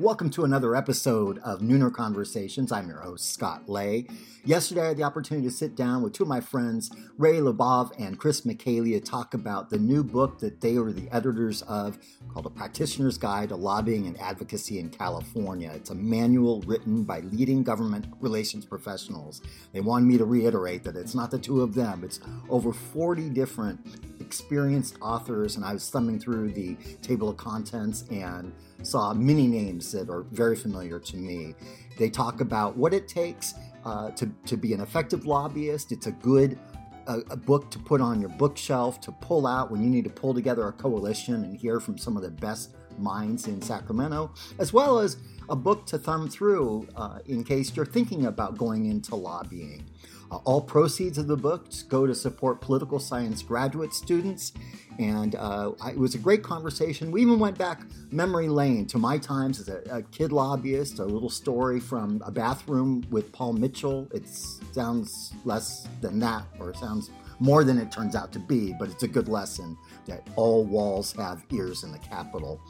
Welcome to another episode of Nooner Conversations. I'm your host, Scott Lay. Yesterday, I had the opportunity to sit down with two of my friends, Ray LeBov and Chris Micheli, to talk about the new book that they were the editors of called A Practitioner's Guide to Lobbying and Advocacy in California. It's a manual written by leading government relations professionals. They wanted me to reiterate that it's not the two of them, it's over 40 different experienced authors, and I was thumbing through the table of contents and saw many names that are very familiar to me. They talk about what it takes uh, to, to be an effective lobbyist. It's a good a, a, book to put on your bookshelf to pull out when you need to pull together a coalition and hear from some of the best minds in Sacramento, as well as a book to thumb through uh, in case you're thinking about going into lobbying. Uh, all proceeds of the book go to support political science graduate students. And uh, it was a great conversation. We even went back memory lane to my times as a, a, kid lobbyist, a little story from a bathroom with Paul Mitchell. It sounds less than that, or sounds more than it turns out to be, but it's a good lesson that all walls have ears in the Capitol.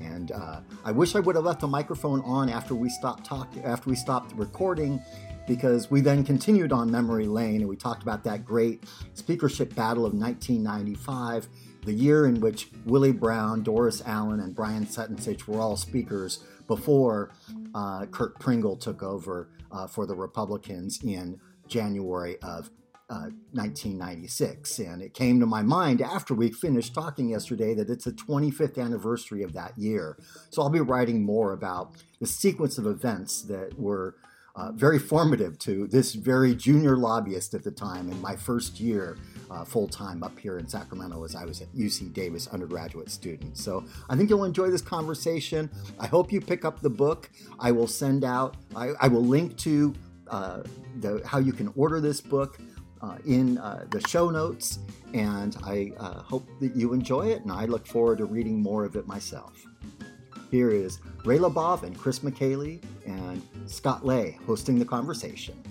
And uh, I wish I would have left the microphone on after we stopped talking, after we stopped recording, because we then continued on memory lane and we talked about that great speakership battle of 1995, the year in which Willie Brown, Doris Allen, and Brian Setencich were all speakers before uh, Curt Pringle took over uh, for the Republicans in January of uh, 1996. And it came to my mind after we finished talking yesterday that it's the 25th anniversary of that year. So I'll be writing more about the sequence of events that were uh, very formative to this very junior lobbyist at the time in my first year uh, full time up here in Sacramento as I was at UC Davis undergraduate student. So I think you'll enjoy this conversation. I hope you pick up the book. I will send out, I, I will link to uh, the, how you can order this book. Uh, in uh, the show notes, and I hope that you enjoy it, and I look forward to reading more of it myself. Here is Ray LeBov and Chris Micheli and Scott Lay hosting the conversation.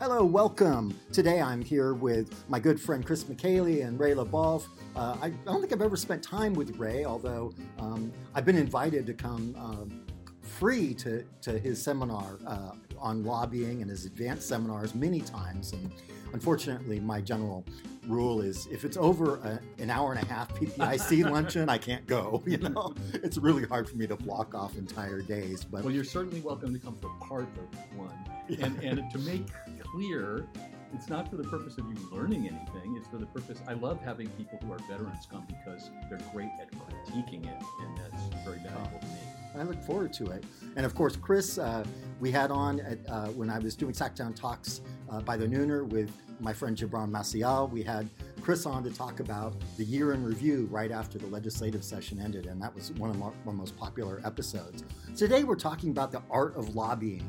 Hello, welcome. Today I'm here with my good friend Chris Micheli and Ray LeBov. Uh, I don't think I've ever spent time with Ray, although um, I've been invited to come um, free to, to his seminar uh, on lobbying and his advanced seminars many times. And unfortunately, my general rule is if it's over a, an hour and a half PPIC luncheon, I can't go. You know, it's really hard for me to block off entire days. But well, you're certainly welcome to come for part of one, yeah. and and to make clear. It's not for the purpose of you learning anything. It's for the purpose. I love having people who are veterans come because they're great at critiquing it, and that's very valuable to me. I look forward to it. And of course, Chris, uh, we had on at, uh, when I was doing Sacktown Talks uh, by the Nooner with my friend Gibran Maciel. We had Chris on to talk about the year in review right after the legislative session ended, and that was one of my, one of most popular episodes. Today, we're talking about the art of lobbying,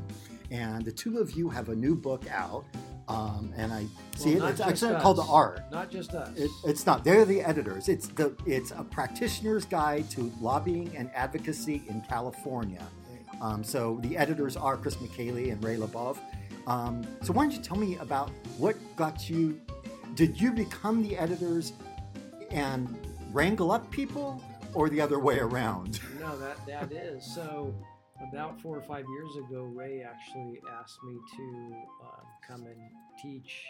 and the two of you have a new book out. Um, and I see well, it. It's actually us. called the art. Not just us. It, it's not. They're the editors. It's the. It's a practitioner's guide to lobbying and advocacy in California. Um, so the editors are Chris Micheli and Ray LeBov. Um, so why don't you tell me about what got you? Did you become the editors and wrangle up people, or the other way around? No, that that is so. About four or five years ago, Ray actually asked me to uh, come and teach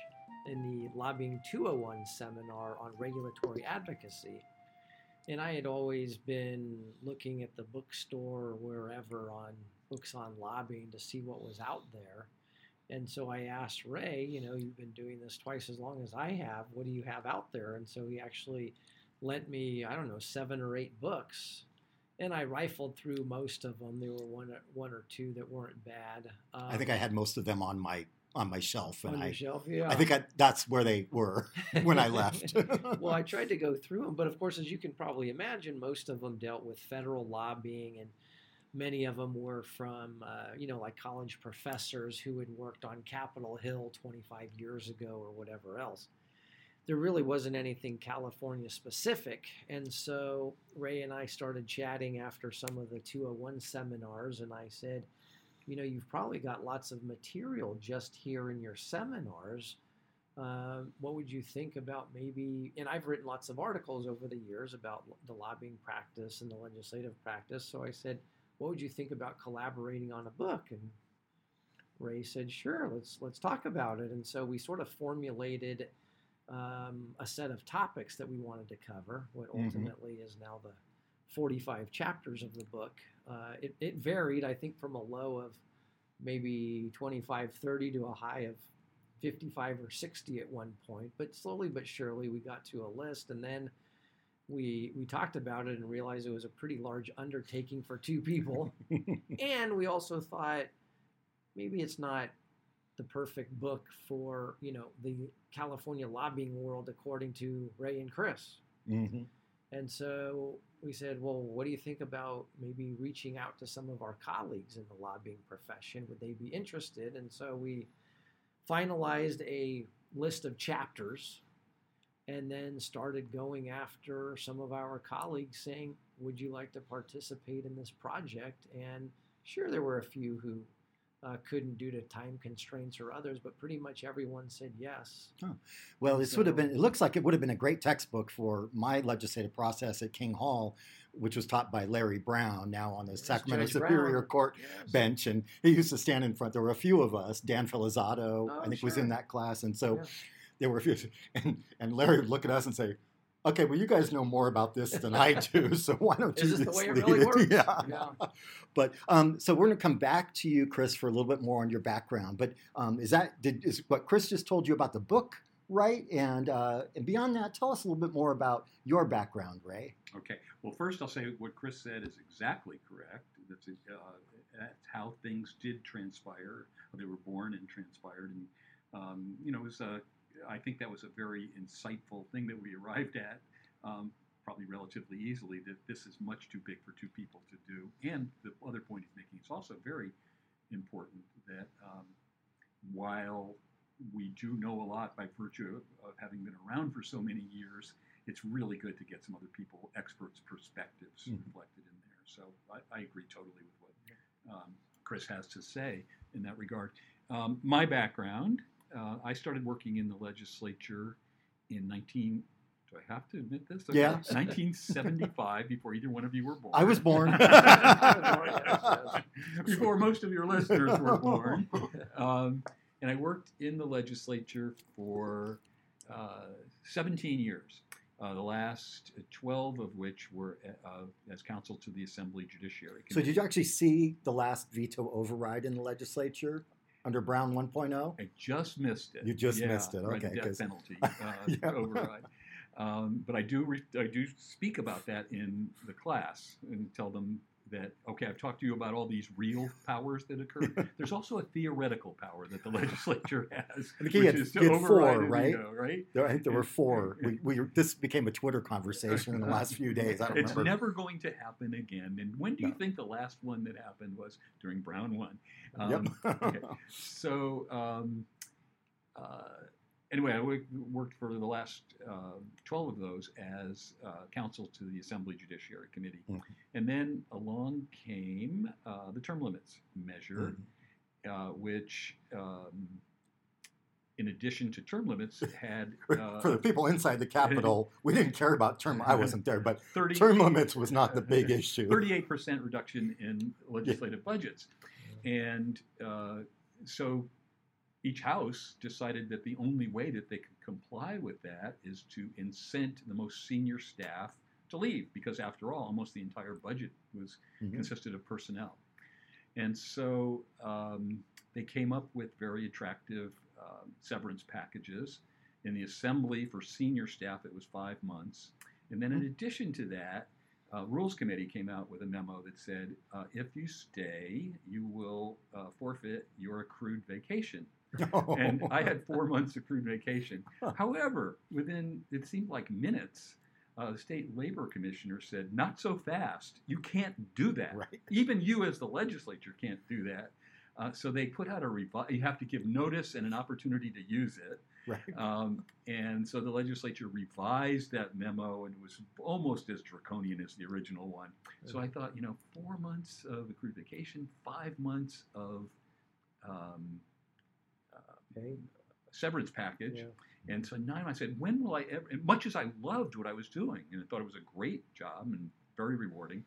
in the Lobbying 201 seminar on regulatory advocacy. And I had always been looking at the bookstore or wherever on books on lobbying to see what was out there. And so I asked Ray, you know, you've been doing this twice as long as I have. What do you have out there? And so he actually lent me, I don't know, seven or eight books. And I rifled through most of them. There were one, one or two that weren't bad. Um, I think I had most of them on my on my shelf, and I, shelf, yeah. I think I, that's where they were when I left. well, I tried to go through them, but of course, as you can probably imagine, most of them dealt with federal lobbying and Many of them were from, uh, you know, like college professors who had worked on Capitol Hill 25 years ago or whatever else. There really wasn't anything California specific. And so Ray and I started chatting after some of the 201 seminars, and I said, you know, you've probably got lots of material just here in your seminars. uh, what would you think about maybe? And I've written lots of articles over the years about the lobbying practice and the legislative practice. So I said, what would you think about collaborating on a book? And Ray said, sure, let's let's talk about it. And so we sort of formulated um, a set of topics that we wanted to cover. What Mhm. ultimately is now the 45 chapters of the book. Uh, it, it varied, I think, from a low of maybe 25, 30 to a high of 55 or 60 at one point. But slowly but surely, we got to a list, and then we we talked about it and realized it was a pretty large undertaking for two people. and we also thought maybe it's not the perfect book for you know the California lobbying world, according to Ray and Chris. hmm And so we said, well, what do you think about maybe reaching out to some of our colleagues in the lobbying profession? Would they be interested? And so we finalized a list of chapters and then started going after some of our colleagues saying, would you like to participate in this project? And sure, there were a few who uh, couldn't due to time constraints or others, but pretty much everyone said yes. Well, this would have been, it looks like it would have been a great textbook for my legislative process at King Hall, which was taught by Larry Brown, now on the Sacramento Judge Superior Brown. Court Yes. bench. And he used to stand in front. There were a few of us. Dan Filizato, Oh, I think, was in that class. And so Yeah. There were a few. And, and Larry would look at us and say, Okay, well, you guys know more about this than I do, so why don't you Is this the just way it lead really it?" works? Yeah. Yeah. But um, so we're going to come back to you, Chris, for a little bit more on your background. But um, is that did is what Chris just told you about the book, right? And uh, and beyond that, tell us a little bit more about your background, Ray. Okay. Well, first I'll say what Chris said is exactly correct. That's, uh, that's how things did transpire. They were born and transpired, and um, you know, it was a. I think that was a very insightful thing that we arrived at, um, probably relatively easily. That this is much too big for two people to do. And the other point he's making is also very important that um, while we do know a lot by virtue of, of having been around for so many years, it's really good to get some other people, experts' perspectives Mhm. reflected in there. So I, I agree totally with what um, Chris has to say in that regard. Um, my background, uh, I started working in the legislature in 19. Do I have to admit this? Yeah. 1975, before either one of you were born. I was born. before most of your listeners were born. Um, and I worked in the legislature for uh, 17 years, uh, the last 12 of which were uh, as counsel to the Assembly Judiciary So did you actually see the last veto override in the legislature under Brown 1.0? I just missed it. You just Yeah, missed it, okay, Death penalty uh, Yeah. override. Um, but I do re- I do speak about that in the class and tell them that okay, I've talked to you about all these real powers that occur. There's also a theoretical power that the legislature has, I think he which had- is to he had four, override right? veto, right? There, I think there were four. We, we this became a Twitter conversation in the last few days. I don't it's remember. never going to happen again. And when do you No. think the last one that happened was during Brown one? Yep. Um, okay. So um, uh, anyway, I worked for the last uh, 12 of those as uh, counsel to the Assembly Judiciary Committee. Mhm. And then along came uh, the term limits measure, Mhm. uh, which, um, in addition to term limits, had uh, For the people inside the Capitol, we didn't care about term. I wasn't there, but 30, term limits was not the big issue. 38% reduction in legislative budgets. And uh, so each house decided that the only way that they could comply with that is to incent the most senior staff to leave, because after all, almost the entire budget was Mhm. consisted of personnel. And so um, they came up with very attractive um, severance packages. In the assembly for senior staff, it was five months. And then in addition to that, uh, Rules Committee came out with a memo that said, uh, if you stay, you will uh, forfeit your accrued vacation. And I had four months of accrued vacation. However, within, it seemed like minutes, uh, the state labor commissioner said, not so fast. You can't do that. right. Even you, as the legislature, can't do that. Uh, so they put out a revi- you have to give notice and an opportunity to use it. Right. Um, and so the legislature revised that memo and it was almost as draconian as the original one. So I thought, you know, four months of accrued vacation, five months of um, Okay. severance package. Yeah. And so nine, I said, when will I ever? And much as I loved what I was doing and I thought it was a great job and very rewarding,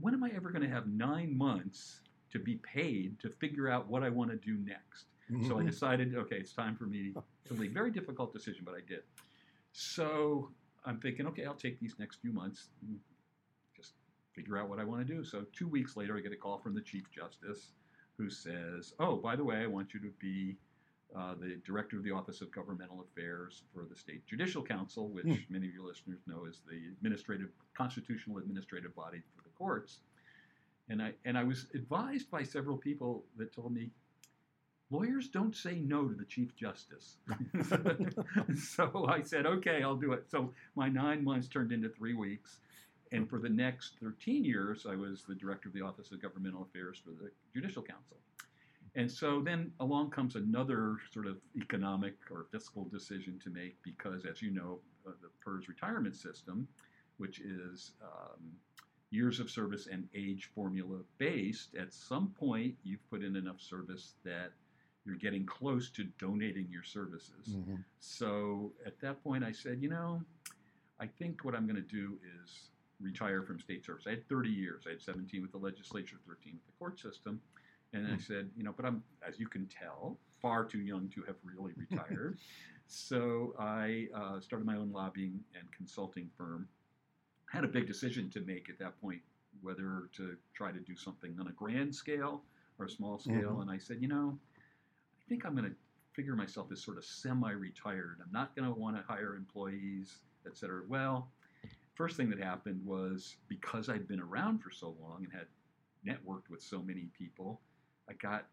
when am I ever going to have nine months to be paid to figure out what I want to do next? So I mm-hmm. decided, okay, it's time for me to leave. Very difficult decision, but I did. So I'm thinking, okay, I'll take these next few months, and just figure out what I want to do. So two weeks later, I get a call from the Chief Justice who says, oh, by the way, I want you to be uh, the Director of the Office of Governmental Affairs for the State Judicial Council, which Hmm. many of your listeners know is the administrative, constitutional administrative body for the courts. And I, and I was advised by several people that told me, lawyers don't say no to the Chief Justice. so I said, okay, I'll do it. So my nine months turned into three weeks. And for the next 13 years, I was the director of the Office of Governmental Affairs for the Judicial Council. And so then along comes another sort of economic or fiscal decision to make because, as you know, uh, the PERS retirement system, which is um, years of service and age formula based, at some point you've put in enough service that you're getting close to donating your services. Mhm. So at that point, I said, you know, I think what I'm going to do is retire from state service. I had 30 years. I had 17 with the legislature, 13 with the court system. And I Hmm. said, you know, but I'm, as you can tell, far too young to have really retired. so I uh, started my own lobbying and consulting firm. I Had a big decision to make at that point whether to try to do something on a grand scale or a small scale. Mhm. And I said, you know, I think I'm going to figure myself as sort of semi-retired. I'm not going to want to hire employees, et cetera. Well, first thing that happened was because I'd been around for so long and had networked with so many people, I got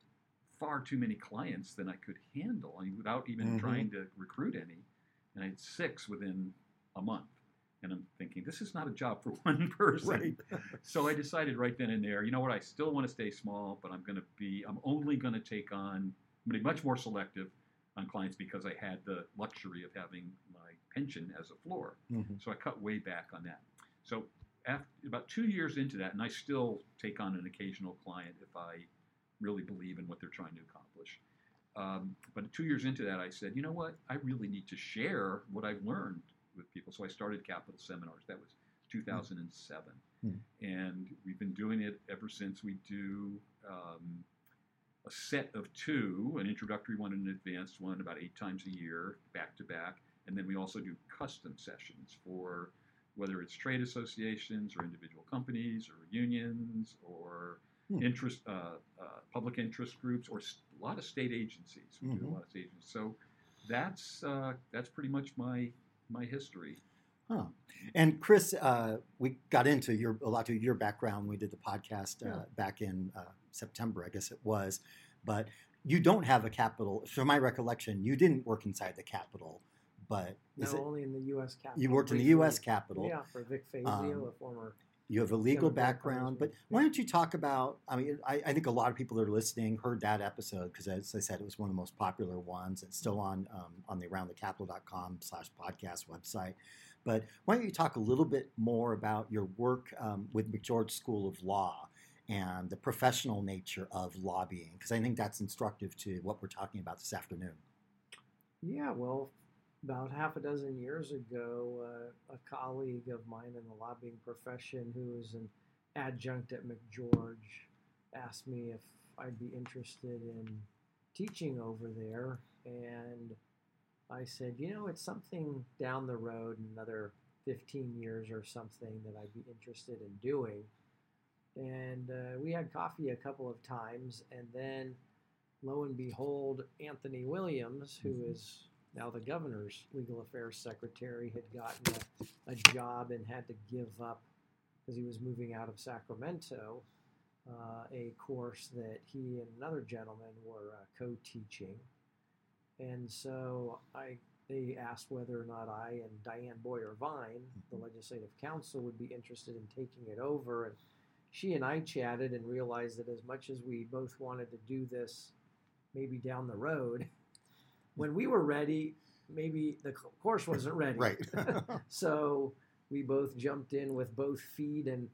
far too many clients than I could handle I mean, without even Mhm. trying to recruit any. And I had six within a month. And I'm thinking, this is not a job for one person. Right. So I decided right then and there, you know what, I still want to stay small, but I'm going to be, I'm only going to take on, I'm going to be much more selective on clients because I had the luxury of having my pension as a floor. Mhm. So I cut way back on that. So after, about two years into that, and I still take on an occasional client if I really believe in what they're trying to accomplish. Um, but two years into that, I said, you know what? I really need to share what I've learned with people. So I started Capitol Seminars. That was 2007. Hmm. And we've been doing it ever since. We do um, a set of two, an introductory one and an advanced one, about eight times a year, back to back. And then we also do custom sessions for whether it's trade associations or individual companies or unions or Hmm. interest, uh, uh, public interest groups or s- a lot of state agencies. We do Mhm. a lot of state agencies. So that's uh, that's pretty much my my history. Huh. And Chris, uh, we got into your a lot of your background. We did the podcast uh, Yeah. back in uh, September, I guess it was. But you don't have a capital. From my recollection, you didn't work inside the Capitol, but No, it, only in the U.S. Capitol. you worked in the. U.S. Capitol. Yeah, for Vic Fazio, Um, a former. You have a legal background, but why don't you talk about? I mean, I, I think a lot of people that are listening heard that episode because, as I said, it was one of the most popular ones. It's still on um, on the aroundthecapitol.com slash podcast website. But why don't you talk a little bit more about your work um, with McGeorge School of Law and the professional nature of lobbying? Because I think that's instructive to what we're talking about this afternoon. Yeah, well, about half a dozen years ago, uh, a colleague of mine in the lobbying profession who is an adjunct at McGeorge asked me if I'd be interested in teaching over there. And I said, you know, it's something down the road, in another 15 years or something that I'd be interested in doing. And uh, we had coffee a couple of times, and then lo and behold, Anthony Williams, who is now the governor's legal affairs secretary, had gotten a, a job and had to give up because he was moving out of Sacramento uh, a course that he and another gentleman were uh, co-teaching. And so I they asked whether or not I and Diane Boyer Vine, the legislative counsel, would be interested in taking it over. And she and I chatted and realized that as much as we both wanted to do this maybe down the road, when we were ready, maybe the course wasn't ready. Right. so we both jumped in with both feet and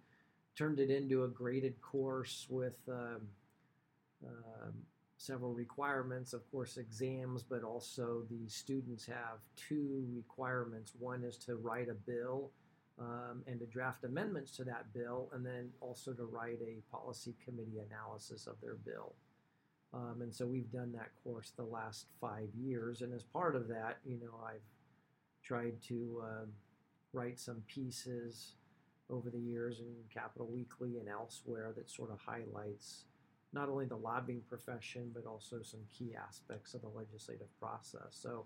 turned it into a graded course with um, um, several requirements, of course, exams, but also the students have two requirements. One is to write a bill um, and to draft amendments to that bill, and then also to write a policy committee analysis of their bill. Um, and so we've done that course the last five years. And as part of that, you know, I've tried to uh, write some pieces over the years in Capitol Weekly and elsewhere that sort of highlights not only the lobbying profession, but also some key aspects of the legislative process. So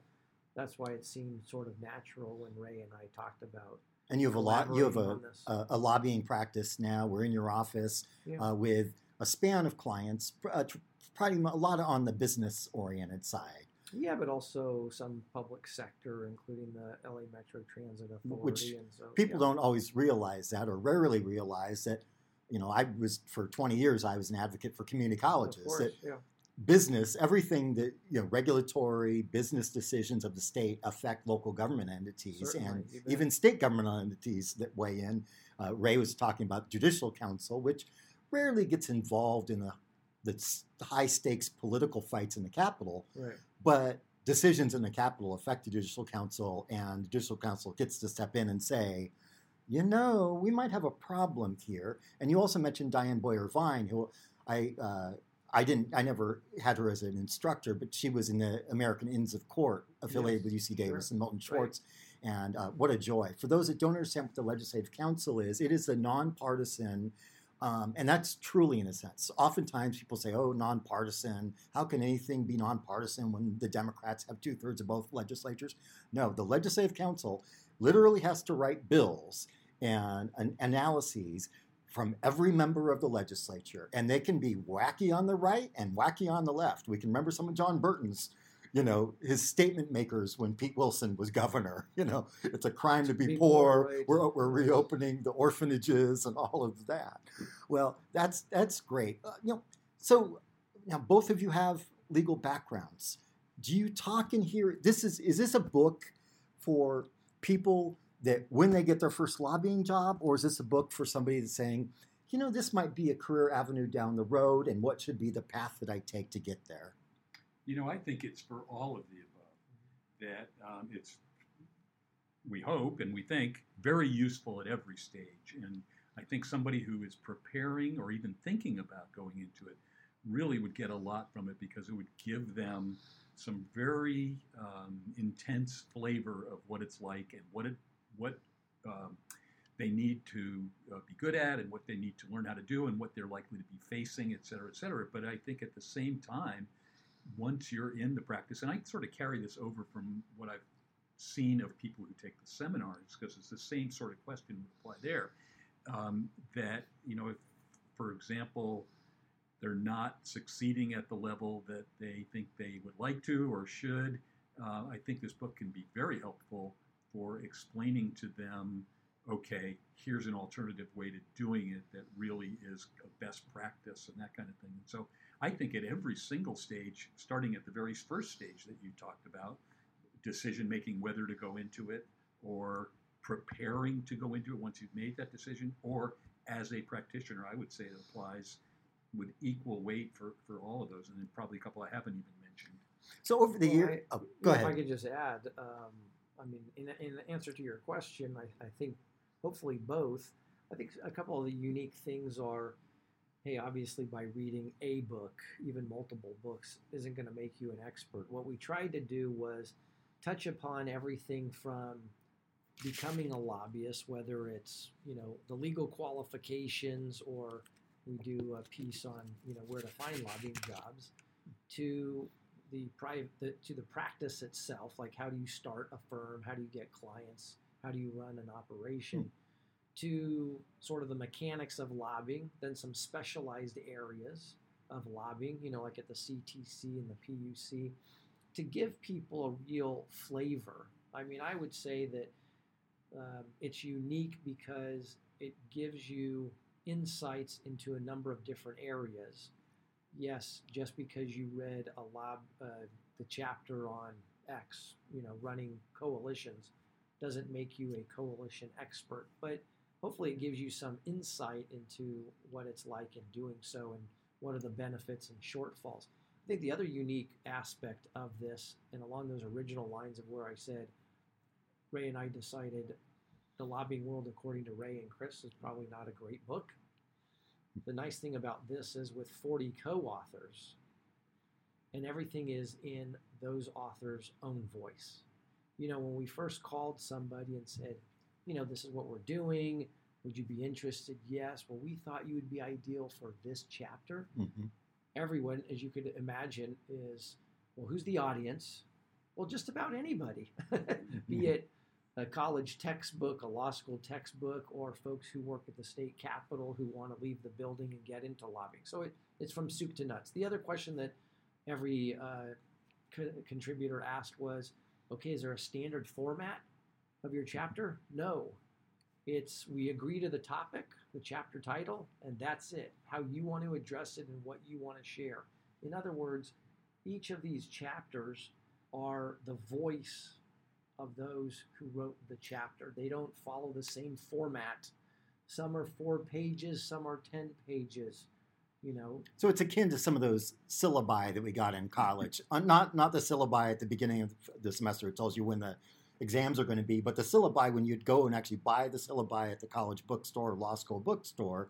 that's why it seemed sort of natural when Ray and I talked about. And you have a lot. You have a, collaborating on this. a, a lobbying practice now. We're in your office Yeah. uh, with a span of clients, uh, probably a lot on the business oriented side. Yeah, but also some public sector, including the LA Metro Transit Authority. Which and so, People yeah. don't always realize that, or rarely realize that. You know, I was for 20 years. I was an advocate for community colleges. course, that yeah. business, everything that you know, regulatory business decisions of the state affect local government entities Certainly, and even state government entities that weigh in. Uh, Ray was talking about judicial council, which rarely gets involved in the, the high stakes political fights in the Capitol, Right. but decisions in the Capitol affect the judicial council, and the judicial council gets to step in and say, you know, we might have a problem here. And you also mentioned Diane Boyer Vine, who I uh, I didn't I never had her as an instructor, but she was in the American Inns of Court affiliated Yes, with UC Davis sure. and Milton Right. Schwartz. And uh, what a joy. For those that don't understand what the Legislative Counsel is, it is a nonpartisan, um, and that's truly in a sense. Oftentimes people say, oh, nonpartisan. How can anything be nonpartisan when the Democrats have two thirds of both legislatures? No, the Legislative Counsel literally has to write bills and an analyses from every member of the legislature, and they can be wacky on the right and wacky on the left. We can remember some of John Burton's, you know, his statement makers when Pete Wilson was governor. You know, it's a crime to be, poor. We're, we're reopening the orphanages and all of that. Well, that's that's great. Uh, you know, so now both of you have legal backgrounds. Do you talk in here? This is is this a book for people that when they get their first lobbying job, or is this a book for somebody that's saying, you know, this might be a career avenue down the road, and what should be the path that I take to get there? You know, I think it's for all of the above. That um, it's, we hope and we think, very useful at every stage. And I think somebody who is preparing or even thinking about going into it really would get a lot from it because it would give them some very um, intense flavor of what it's like and what it what um, they need to uh, be good at and what they need to learn how to do and what they're likely to be facing, et cetera, et cetera. But I think at the same time, once you're in the practice, and I sort of carry this over from what I've seen of people who take the seminars, because it's the same sort of question would apply there. Um, that you know, if, for example, they're not succeeding at the level that they think they would like to or should, uh, I think this book can be very helpful for explaining to them, okay, here's an alternative way to doing it that really is a best practice and that kind of thing. And so I think at every single stage, starting at the very first stage that you talked about, decision making whether to go into it or preparing to go into it once you've made that decision, or as a practitioner, I would say it applies with equal weight for, for all of those, and then probably a couple I haven't even mentioned. So over the Well, year, I- oh, go Yeah, If I ahead. could just add, um, I mean, in, in answer to your question, I, I think hopefully both. I think a couple of the unique things are, hey, obviously by reading a book, even multiple books, isn't going to make you an expert. What we tried to do was touch upon everything from becoming a lobbyist, whether it's you know the legal qualifications or we do a piece on you know where to find lobbying jobs, to the private to the practice itself, like how do you start a firm, how do you get clients, how do you run an operation, to sort of the mechanics of lobbying, then some specialized areas of lobbying, you know, like at the CTC and the PUC, to give people a real flavor. I mean, I would say that um, it's unique because it gives you insights into a number of different areas. Yes, just because you read a lob, uh, the chapter on X, you know, running coalitions, doesn't make you a coalition expert. But hopefully, it gives you some insight into what it's like in doing so and what are the benefits and shortfalls. I think the other unique aspect of this, and along those original lines of where I said, Ray and I decided The Lobbying World According to Ray and Chris is probably not a great book. The nice thing about this is with 40 co authors, and everything is in those authors' own voice. You know, when we first called somebody and said, you know, this is what we're doing, would you be interested? Yes. Well, we thought you would be ideal for this chapter. Mhm. Everyone, as you could imagine, is well, who's the audience? Well, just about anybody, be it a college textbook, a law school textbook, or folks who work at the state capitol who want to leave the building and get into lobbying. So it, it's from soup to nuts. The other question that every uh, co- contributor asked was okay, is there a standard format of your chapter? No. It's we agree to the topic, the chapter title, and that's it. How you want to address it and what you want to share. In other words, each of these chapters are the voice of those who wrote the chapter. They don't follow the same format. Some are four pages, some are 10 pages. You know, So it's akin to some of those syllabi that we got in college. Uh, not not the syllabi at the beginning of the semester. It tells you when the exams are going to be, but the syllabi when you'd go and actually buy the syllabi at the college bookstore or law school bookstore,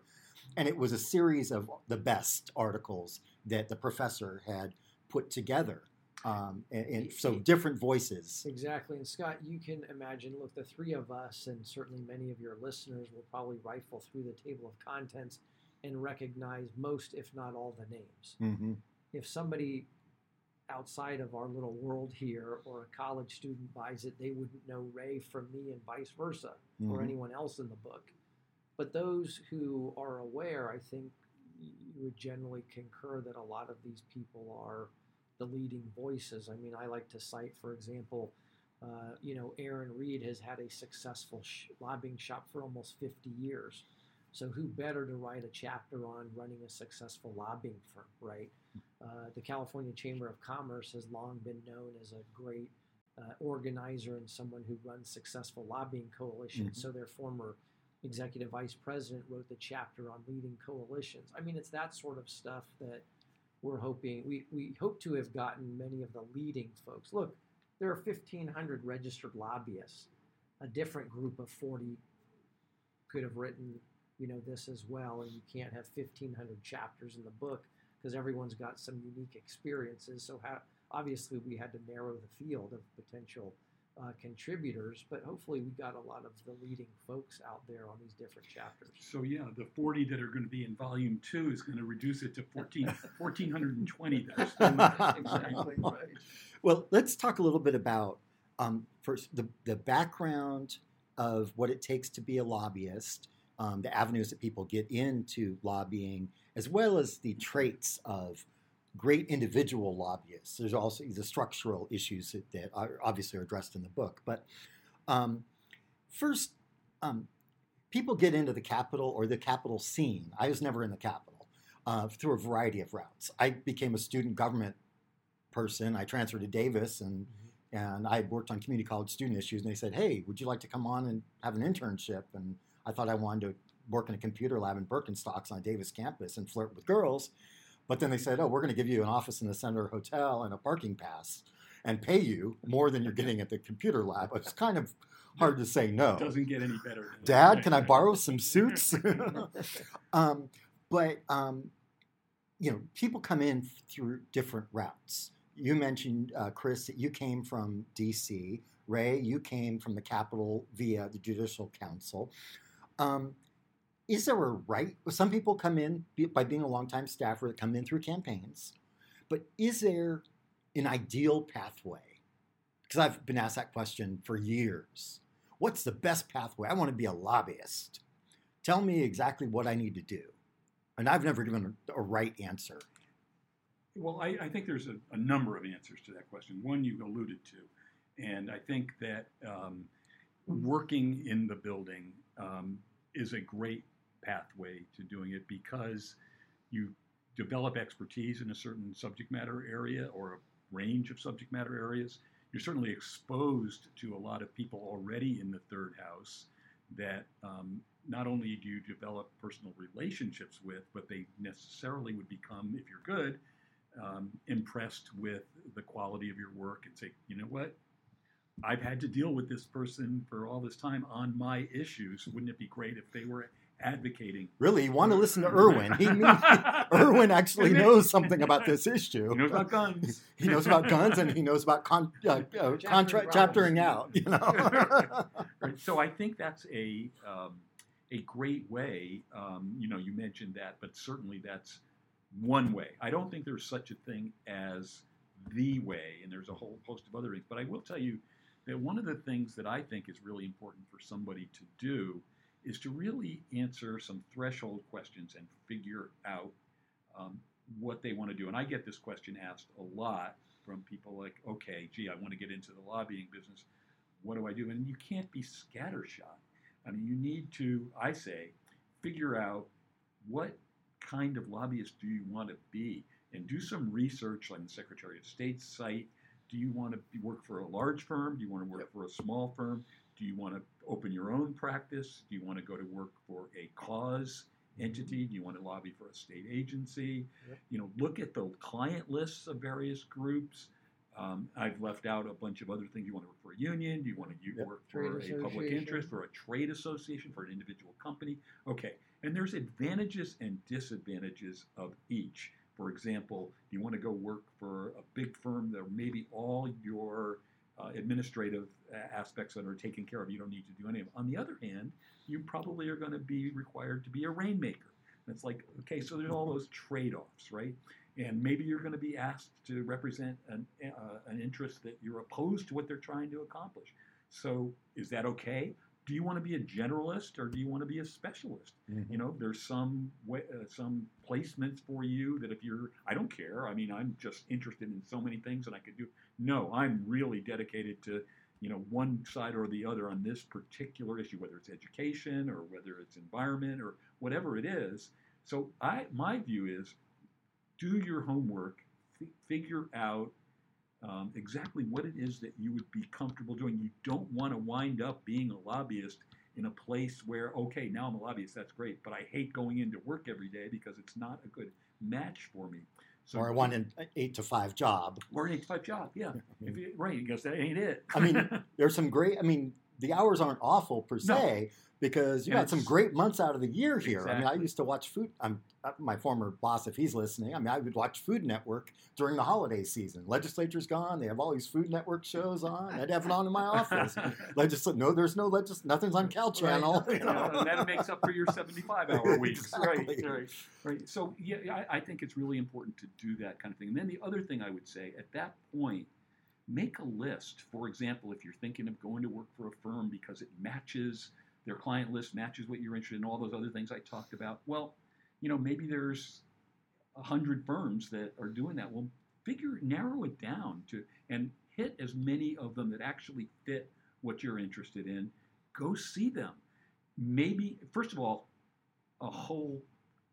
and it was a series of the best articles that the professor had put together. Um, and, and so different voices. Exactly. And Scott, you can imagine, look, the three of us, and certainly many of your listeners, will probably rifle through the table of contents and recognize most, if not all, the names. hmm If somebody outside of our little world here or a college student buys it, they wouldn't know Ray from me and vice versa or Mhm. anyone else in the book. But those who are aware, I think you would generally concur that a lot of these people are the leading voices. I mean, I like to cite, for example, uh, you know, Aaron Read has had a successful sh- lobbying shop for almost 50 years. So who better to write a chapter on running a successful lobbying firm, right? Uh, the California Chamber of Commerce has long been known as a great uh, organizer and someone who runs successful lobbying coalitions. Mhm. So their former executive vice president wrote the chapter on leading coalitions. I mean, it's that sort of stuff that we're hoping we, we hope to have gotten many of the leading folks. Look, there are 1,500 registered lobbyists. A different group of 40 could have written, you know, this as well, and you can't have 1,500 chapters in the book because everyone's got some unique experiences. So how, obviously we had to narrow the field of potential uh, contributors, but hopefully we got a lot of the leading folks out there on these different chapters. So yeah, the 40 that are going to be in volume two is going to reduce it to 14, 1,420 that are still not. exactly right. Well, let's talk a little bit about um, first the, the background of what it takes to be a lobbyist, um, the avenues that people get into lobbying, as well as the traits of great individual lobbyists. There's also the structural issues that, that are obviously are addressed in the book. But um, first, um, people get into the capital or the capital scene. I was never in the capital uh, through a variety of routes. I became a student government person. I transferred to Davis and and I worked on community college student issues. And they said, "Hey, would you like to come on and have an internship?" And I thought I wanted to work in a computer lab in Birkenstocks on Davis campus and flirt with girls. But then they said, "Oh, we're going to give you an office in the Senator Hotel and a parking pass, and pay you more than you're getting at the computer lab." It's kind of hard to say no. It doesn't get any better. Dad, can I borrow some suits? um, but um, you know, people come in through different routes. You mentioned, uh, Chris, that you came from D.C. Ray, you came from the Capitol via the Judicial Council. Um, is there a right? Some people come in by being a longtime staffer that come in through campaigns, but is there an ideal pathway? Because I've been asked that question for years. What's the best pathway? I want to be a lobbyist. Tell me exactly what I need to do. And I've never given a, a right answer. Well, I, I think there's a, a number of answers to that question. One you alluded to, and I think that um, working in the building um, is a great pathway to doing it because you develop expertise in a certain subject matter area or a range of subject matter areas. You're certainly exposed to a lot of people already in the third house that um, not only do you develop personal relationships with, but they necessarily would become, if you're good, um, impressed with the quality of your work and say, you know what? I've had to deal with this person for all this time on my issues. Wouldn't it be great if they were advocating? Really, you want to listen to Irwin? He knew, Irwin actually knows something about this issue. He knows about guns. He knows about guns and he knows about con- uh, uh, contract chaptering out. You know. Right. So I think that's a um, a great way. Um, you know, you mentioned that, but certainly that's one way. I don't think there's such a thing as the way, and there's a whole host of other things. But I will tell you that one of the things that I think is really important for somebody to do is to really answer some threshold questions and figure out um, what they want to do. And I get this question asked a lot from people like, okay, gee, I want to get into the lobbying business. What do I do? And you can't be scattershot. I mean, you need to, I say, figure out what kind of lobbyist do you want to be and do some research on the Secretary of State's site. Do you want to work for a large firm? Do you want to work for a small firm? Do you want to open your own practice? Do you want to go to work for a cause entity? Do you want to lobby for a state agency? Yep. You know, look at the client lists of various groups. Um, I've left out a bunch of other things. You want to work for a union? Do you want to Yep. work for a public interest, for a trade association, for an individual company? Okay, and there's advantages and disadvantages of each. For example, you want to go work for a big firm that maybe all your uh, administrative aspects that are taken care of. You don't need to do any of. On the other hand, you probably are going to be required to be a rainmaker. And it's like, okay, so there's all those trade-offs, right? And maybe you're going to be asked to represent an, uh, an interest that you're opposed to what they're trying to accomplish. So is that okay? Do you want to be a generalist or do you want to be a specialist? You know, there's some way, uh, some placements for you that if you're, I don't care. I mean, I'm just interested in so many things, and I could do. No, I'm really dedicated to, you know, one side or the other on this particular issue, whether it's education or whether it's environment or whatever it is. So I, my view is, do your homework, f- figure out um, exactly what it is that you would be comfortable doing. You don't want to wind up being a lobbyist in a place where, okay, now I'm a lobbyist, that's great, but I hate going into work every day because it's not a good match for me. So or I want an eight to five job. or an eight to five job, yeah. If you, right, because that ain't it. I mean, There's some great. I mean, the hours aren't awful per No. se because you And got some great months out of the year here. I mean, I used to watch food. I'm uh, my former boss, if he's listening. I mean, I would watch Food Network during the holiday season. Legislature's gone. They have all these Food Network shows on. I'd have it on in my office. Legisl- no, there's no legis. Nothing's on Cal Channel. you know? Yeah, that makes up for your 75 hour weeks. Exactly. Right, right, right. So, yeah, I, I think it's really important to do that kind of thing. And then the other thing I would say at that point, make a list. For example, if you're thinking of going to work for a firm because it matches their client list, matches what you're interested in, all those other things I talked about, well, you know, maybe there's a hundred firms that are doing that. Well, figure, narrow it down to, and hit as many of them that actually fit what you're interested in. Go see them. Maybe, first of all, a whole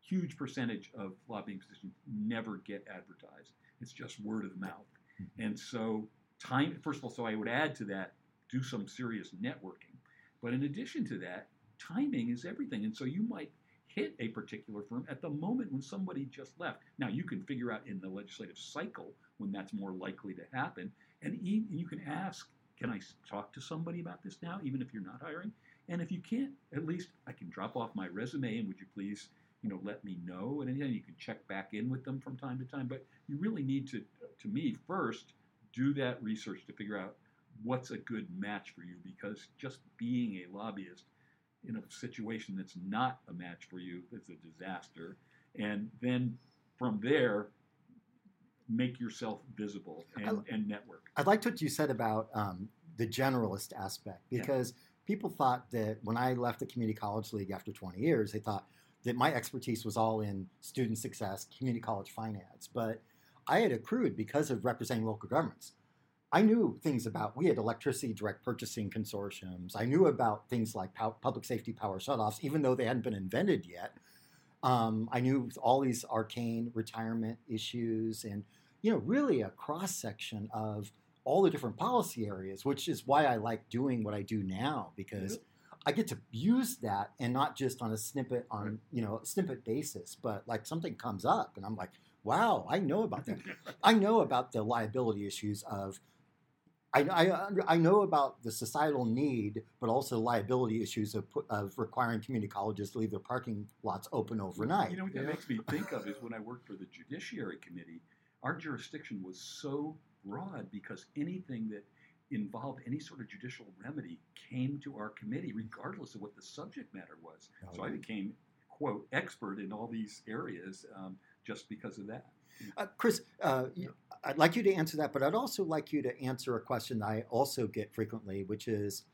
huge percentage of lobbying positions never get advertised. It's just word of mouth. Hmm. And so, time, first of all, so I would add to that, do some serious networking. But in addition to that, timing is everything. And so you might hit a particular firm at the moment when somebody just left. Now, you can figure out in the legislative cycle when that's more likely to happen. And you can ask, can I talk to somebody about this now, even if you're not hiring? And if you can't, at least I can drop off my resume and would you please, you know, let me know? And then you can check back in with them from time to time. But you really need to, to me, first do that research to figure out what's a good match for you because just being a lobbyist in a situation that's not a match for you is a disaster. And then from there, make yourself visible and, and network. I liked what you said about um, the generalist aspect Yeah. because people thought that when I left the Community College League after 20 years, they thought that my expertise was all in student success, community college finance. But I had accrued because of representing local governments. I knew things about, we had electricity direct purchasing consortiums. I knew about things like pow- public safety power shutoffs, even though they hadn't been invented yet. Um, I knew all these arcane retirement issues and, you know, really a cross section of all the different policy areas, which is why I like doing what I do now because I get to use that and not just on a snippet on you know snippet basis, but like something comes up and I'm like, wow, I know about that. I know about the liability issues of. I, I, I know about the societal need, but also liability issues of, of requiring community colleges to leave their parking lots open overnight. You know what that Yeah. makes me think of is when I worked for the Judiciary Committee, our jurisdiction was so broad because anything that involved any sort of judicial remedy came to our committee, regardless of what the subject matter was. So I became, quote, expert in all these areas um, just because of that. Uh, Chris, uh, y- I'd like you to answer that, but I'd also like you to answer a question that I also get frequently, which is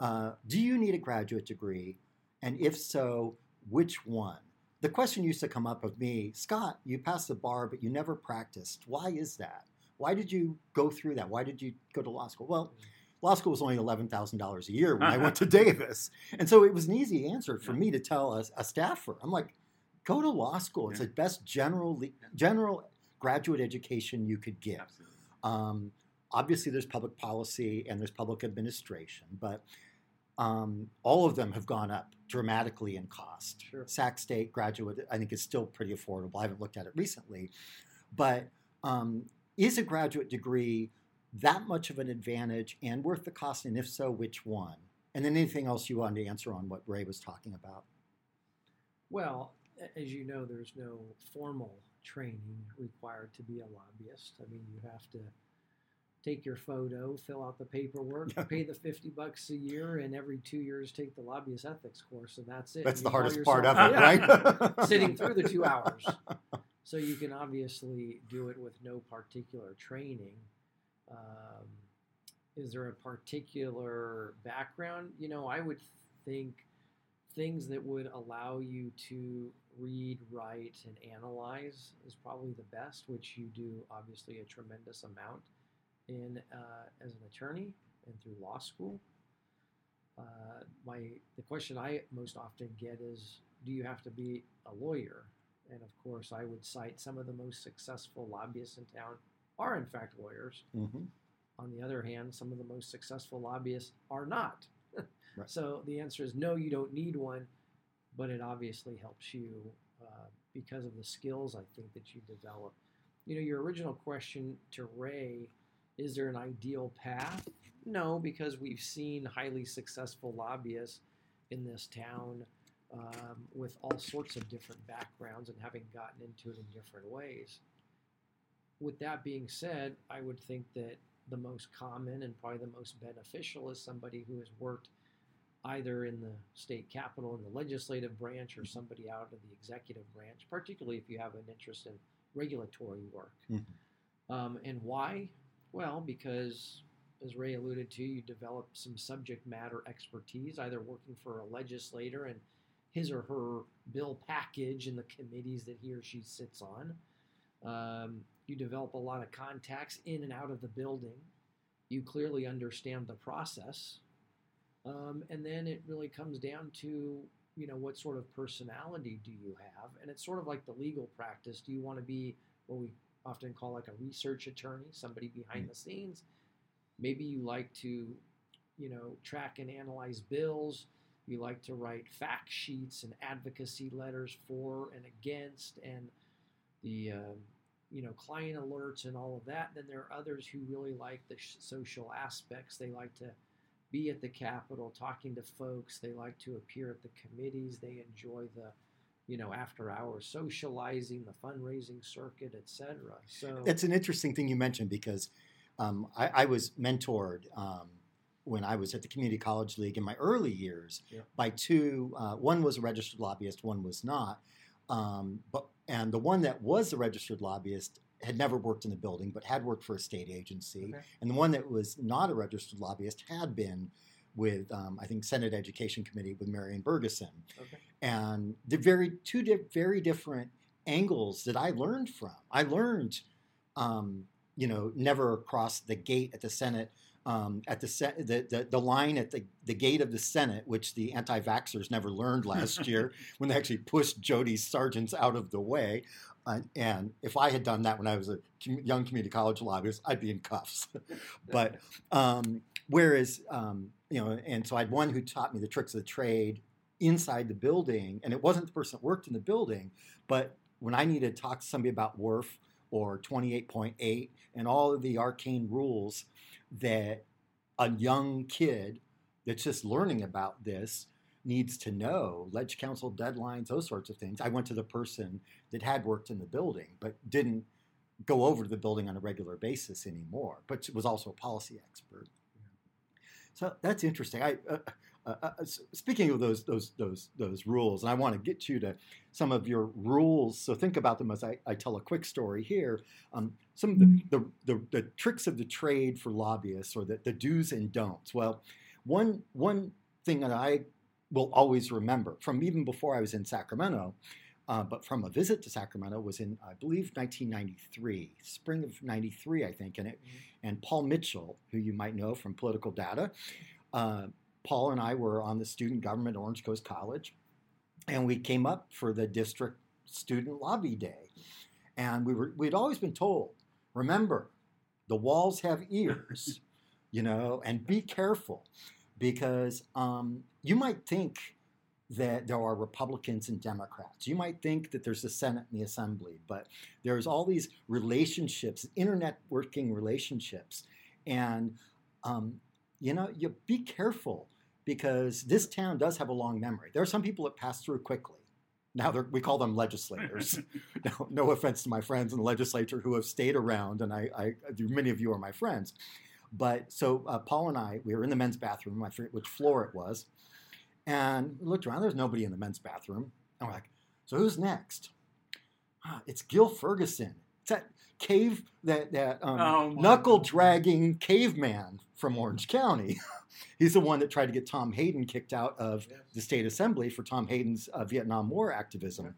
uh, Do you need a graduate degree? And if so, which one? The question used to come up of me Scott, you passed the bar, but you never practiced. Why is that? Why did you go through that? Why did you go to law school? Well, law school was only $11,000 a year when I went to Davis. And so it was an easy answer for me to tell a, a staffer. I'm like, go to law school. It's Yeah. the best general general graduate education you could get. Um, obviously, there's public policy and there's public administration, but um, all of them have gone up dramatically in cost. Sure. Sac State graduate, I think, is still pretty affordable. I haven't looked at it recently, but um, is a graduate degree that much of an advantage and worth the cost? And if so, which one? And then anything else you wanted to answer on what Ray was talking about? Well, as you know, there's no formal training required to be a lobbyist. I mean, you have to take your photo, fill out the paperwork, pay the 50 bucks a year, and every two years take the lobbyist ethics course, and that's it. That's You the hardest part of it, right? Sitting through the two hours. So you can obviously do it with no particular training. Um, is there a particular background? You know, I would think things that would allow you to read, write, and analyze is probably the best, which you do obviously a tremendous amount in uh, as an attorney and through law school. Uh, my the question I most often get is, do you have to be a lawyer? And of course, I would cite some of the most successful lobbyists in town are in fact lawyers. Mhm. On the other hand, some of the most successful lobbyists are not. Right. So the answer is no, you don't need one, but it obviously helps you uh, because of the skills I think that you develop. You know, your original question to Ray is there an ideal path? No, because we've seen highly successful lobbyists in this town um, with all sorts of different backgrounds and having gotten into it in different ways. With that being said, I would think that the most common and probably the most beneficial is somebody who has worked either in the state capitol in the legislative branch or somebody out of the executive branch, particularly if you have an interest in regulatory work. Mhm. Um, and why? Well, because as Ray alluded to, you develop some subject matter expertise, either working for a legislator and his or her bill package in the committees that he or she sits on. Um, you develop a lot of contacts in and out of the building. You clearly understand the process. Um, and then it really comes down to, you know, what sort of personality do you have? And it's sort of like the legal practice. Do you want to be what we often call like a research attorney, somebody behind the scenes? Maybe you like to, you know, track and analyze bills. You like to write fact sheets and advocacy letters for and against, and the um, you know client alerts and all of that. Then there are others who really like the social aspects. They like to be at the Capitol talking to folks. They like to appear at the committees. They enjoy the you know after hours socializing, the fundraising circuit, etc. So It's an interesting thing you mentioned because um, I, I was mentored um, when I was at the Community College League in my early years Yeah. by two. Uh, one was a registered lobbyist, one was not. Um, but and the one that was a registered lobbyist had never worked in the building, but had worked for a state agency, Okay. and the one that was not a registered lobbyist had been with um, I think Senate Education Committee with Marian Bergeson okay. and the very two di- very different angles that I learned from. I learned, um, you know, never cross the gate at the Senate. Um, at the, se- the, the the line at the, the gate of the Senate, which the anti-vaxxers never learned last year, when they actually pushed Jody sergeants out of the way. Uh, and if I had done that when I was a young community college lobbyist, I'd be in cuffs. but um, whereas um, you know, and so I had one who taught me the tricks of the trade inside the building, and it wasn't the person that worked in the building, but when I needed to talk to somebody about WRF or 28.8 and all of the arcane rules that a young kid that's just learning about this needs to know Leg Counsel deadlines those sorts of things. I went to the person that had worked in the building but didn't go over to the building on a regular basis anymore but was also a policy expert. So that's interesting. I uh, uh, uh, speaking of those those those those rules and i want to get you to some of your rules so think about them as i, I tell a quick story here. Um, some of the, the, the, the, tricks of the trade for lobbyists or the, the do's and don'ts. Well one one thing that i will always remember from even before I was in Sacramento, uh, but from a visit to Sacramento was in I believe 1993, spring of '93, I think, and it, mm-hmm. and Paul Mitchell, who you might know from Political Data, uh, Paul and I were on the student government at Orange Coast College, and we came up for the district student lobby day, and we were we'd always been told, remember, the walls have ears, you know, and be careful because um, you might think that there are Republicans and Democrats. You might think that there's the Senate and the Assembly, but there's all these relationships, internet working relationships. And, um, you know, you be careful because this town does have a long memory. There are some people that pass through quickly. Now we call them legislators. no, no, offense to my friends in the legislature who have stayed around, and I, I many of you are my friends. But so uh, Paul and I, we were in the men's bathroom. I forget which floor it was, and we looked around. There's nobody in the men's bathroom, and we're like, "So who's next?" Ah, it's Gil Ferguson. It's that cave, that that um, oh knuckle dragging caveman from Orange County. He's the one that tried to get Tom Hayden kicked out of yes. the state assembly for Tom Hayden's uh, Vietnam War activism.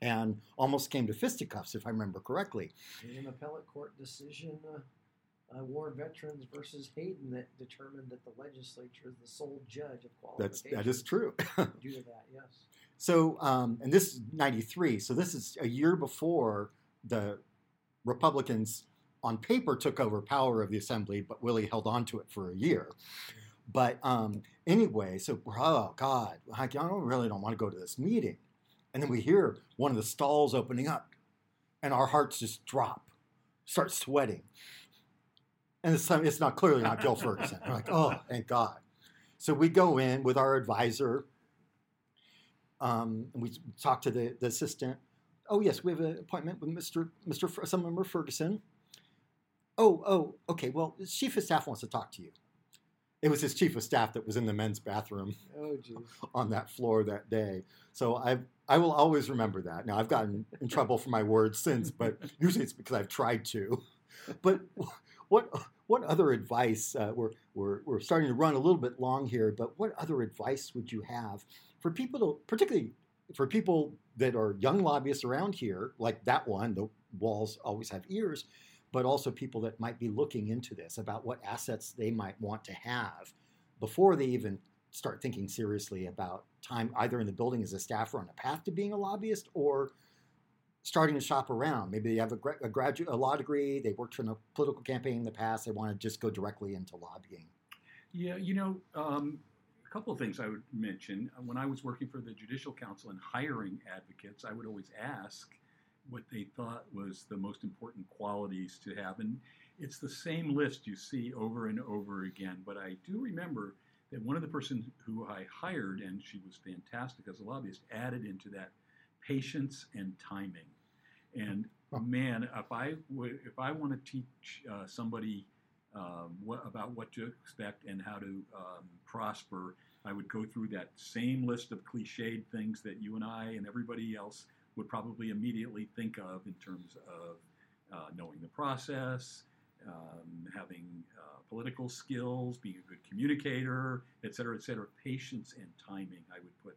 And almost came to fisticuffs, if I remember correctly. In an appellate court decision, uh, uh, war veterans versus Hayden that determined that the legislature is the sole judge of qualifications. That's that is true. due to that, yes. So, um, and this is '93. So this is a year before the Republicans, on paper, took over power of the assembly, but Willie held on to it for a year. But um, anyway, so oh God, I don't really don't want to go to this meeting, and then we hear one of the stalls opening up, and our hearts just drop, start sweating and it's, it's not clearly not Gil Ferguson. We're like, oh, thank God. So we go in with our advisor, um, and we talk to the, the assistant. Oh yes, we have an appointment with Mr. Mr. F- some member Ferguson. Oh, oh, okay. Well, the chief of staff wants to talk to you. It was his chief of staff that was in the men's bathroom oh, on that floor that day. So I I will always remember that. Now I've gotten in trouble for my words since, but usually it's because I've tried to. But what what other advice? Uh, we're, we're we're starting to run a little bit long here, but what other advice would you have for people, to, particularly for people that are young lobbyists around here, like that one? The walls always have ears, but also people that might be looking into this about what assets they might want to have before they even start thinking seriously about time either in the building as a staffer on a path to being a lobbyist or starting to shop around. Maybe they have a, a graduate, a law degree, they worked in a political campaign in the past, they want to just go directly into lobbying. Yeah, you know, um, a couple of things I would mention. When I was working for the Judicial Council and hiring advocates, I would always ask what they thought was the most important qualities to have. And it's the same list you see over and over again. But I do remember that one of the persons who I hired, and she was fantastic as a lobbyist, added into that patience and timing. And man, if I if I want to teach uh, somebody um, what, about what to expect and how to um, prosper, I would go through that same list of cliched things that you and I and everybody else would probably immediately think of in terms of uh, knowing the process, um, having uh, political skills, being a good communicator, et cetera, et cetera. Patience and timing, I would put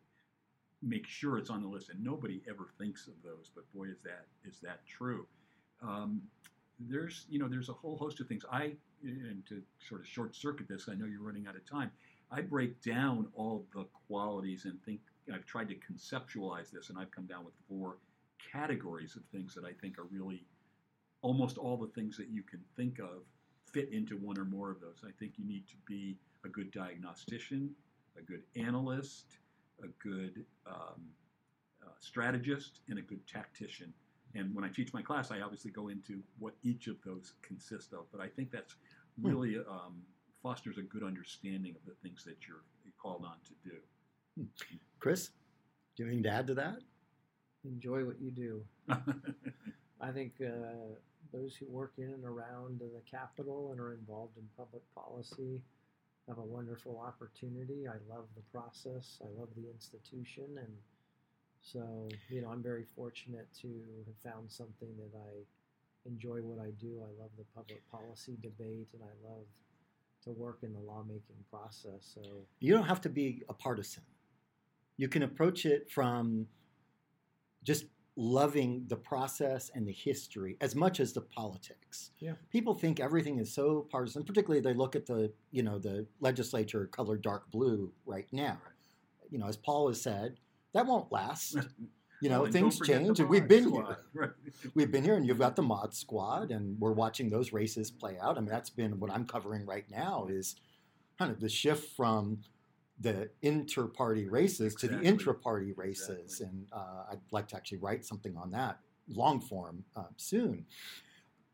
make sure it's on the list, and nobody ever thinks of those. But boy, is that is that true? Um, there's you know there's a whole host of things. I and to sort of short circuit this, I know you're running out of time. I break down all the qualities and think I've tried to conceptualize this, and I've come down with four categories of things that I think are really almost all the things that you can think of fit into one or more of those. I think you need to be a good diagnostician, a good analyst, a good um, uh, strategist, and a good tactician. And when I teach my class, I obviously go into what each of those consist of. But I think that's Hmm. really um, fosters a good understanding of the things that you're called on to do. Chris, do you have anything to add to that? Enjoy what you do. I think uh, those who work in and around the Capitol and are involved in public policy have a wonderful opportunity. I love the process. I love the institution, and so you know I'm very fortunate to have found something that I enjoy. What I do, I love the public policy debate, and I love to work in the lawmaking process. So You don't have to be a partisan. You can approach it from just loving the process and the history as much as the politics. Yeah. People think everything is so partisan, particularly they look at the, you know, the legislature colored dark blue right now. You know, as Paul has said, that won't last. You know, and things don't forget the change and we've been squad, here. right. We've been here and you've got the mod squad and we're watching those races play out. I mean, that's been what I'm covering right now is kind of the shift from the inter-party races to the intra-party races. Exactly. And uh, I'd like to actually write something on that long form uh, soon.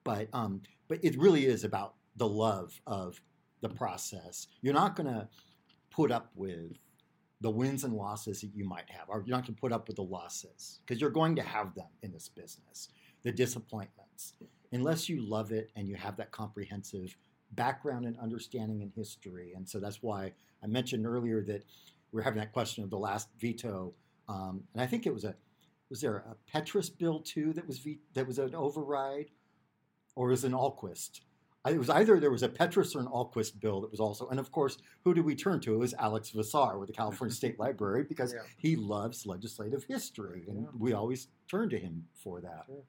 But um, but it really is about the love of the process. You're not going to put up with the wins and losses that you might have, or you're not going to put up with the losses because you're going to have them in this business, the disappointments, unless you love it and you have that comprehensive background and understanding in history. And so that's why I mentioned earlier that we're having that question of the last veto, um, and I think it was a was there a Petris bill too that was ve- that was an override, or was an Alquist? I- It was either there was a Petris or an Alquist bill that was also, and of course, who did we turn to? It was Alex Vassar with the California State Library because Yeah. he loves legislative history, and Yeah. we always turn to him for that. Sure.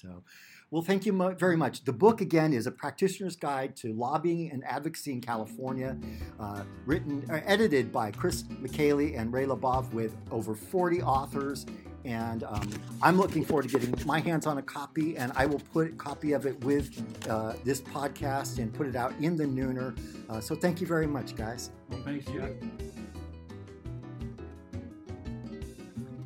So, well, thank you mo- very much. The book, again, is A Practitioner's Guide to Lobbying and Advocacy in California, uh, written, or edited by Chris Micheli and Ray LeBov with over 40 authors. And um, I'm looking forward to getting my hands on a copy, and I will put a copy of it with uh, this podcast and put it out in the Nooner. Uh, so, thank you very much, guys. Well, thank you.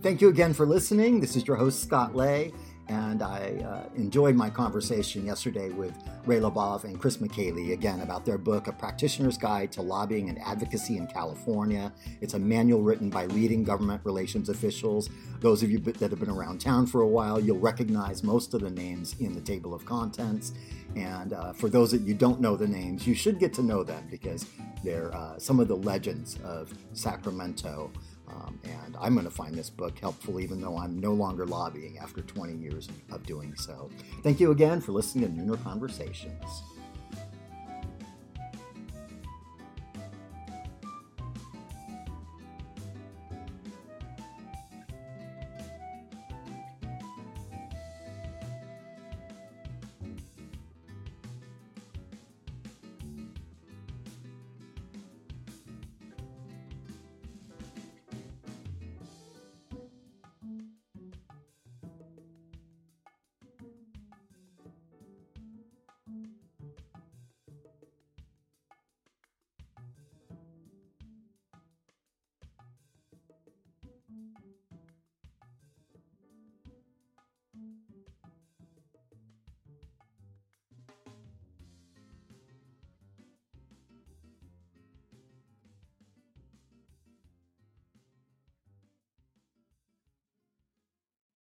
Thank you again for listening. This is your host, Scott Lay, and I uh, enjoyed my conversation yesterday with Ray LeBov and Chris Micheli again about their book, A Practitioner's Guide to Lobbying and Advocacy in California. It's a manual written by leading government relations officials. Those of you that have been around town for a while, you'll recognize most of the names in the table of contents. And uh, for those that you don't know the names, you should get to know them because they're uh, some of the legends of Sacramento. Um, and I'm going to find this book helpful, even though I'm no longer lobbying after 20 years of doing so. Thank you again for listening to Nooner Conversations.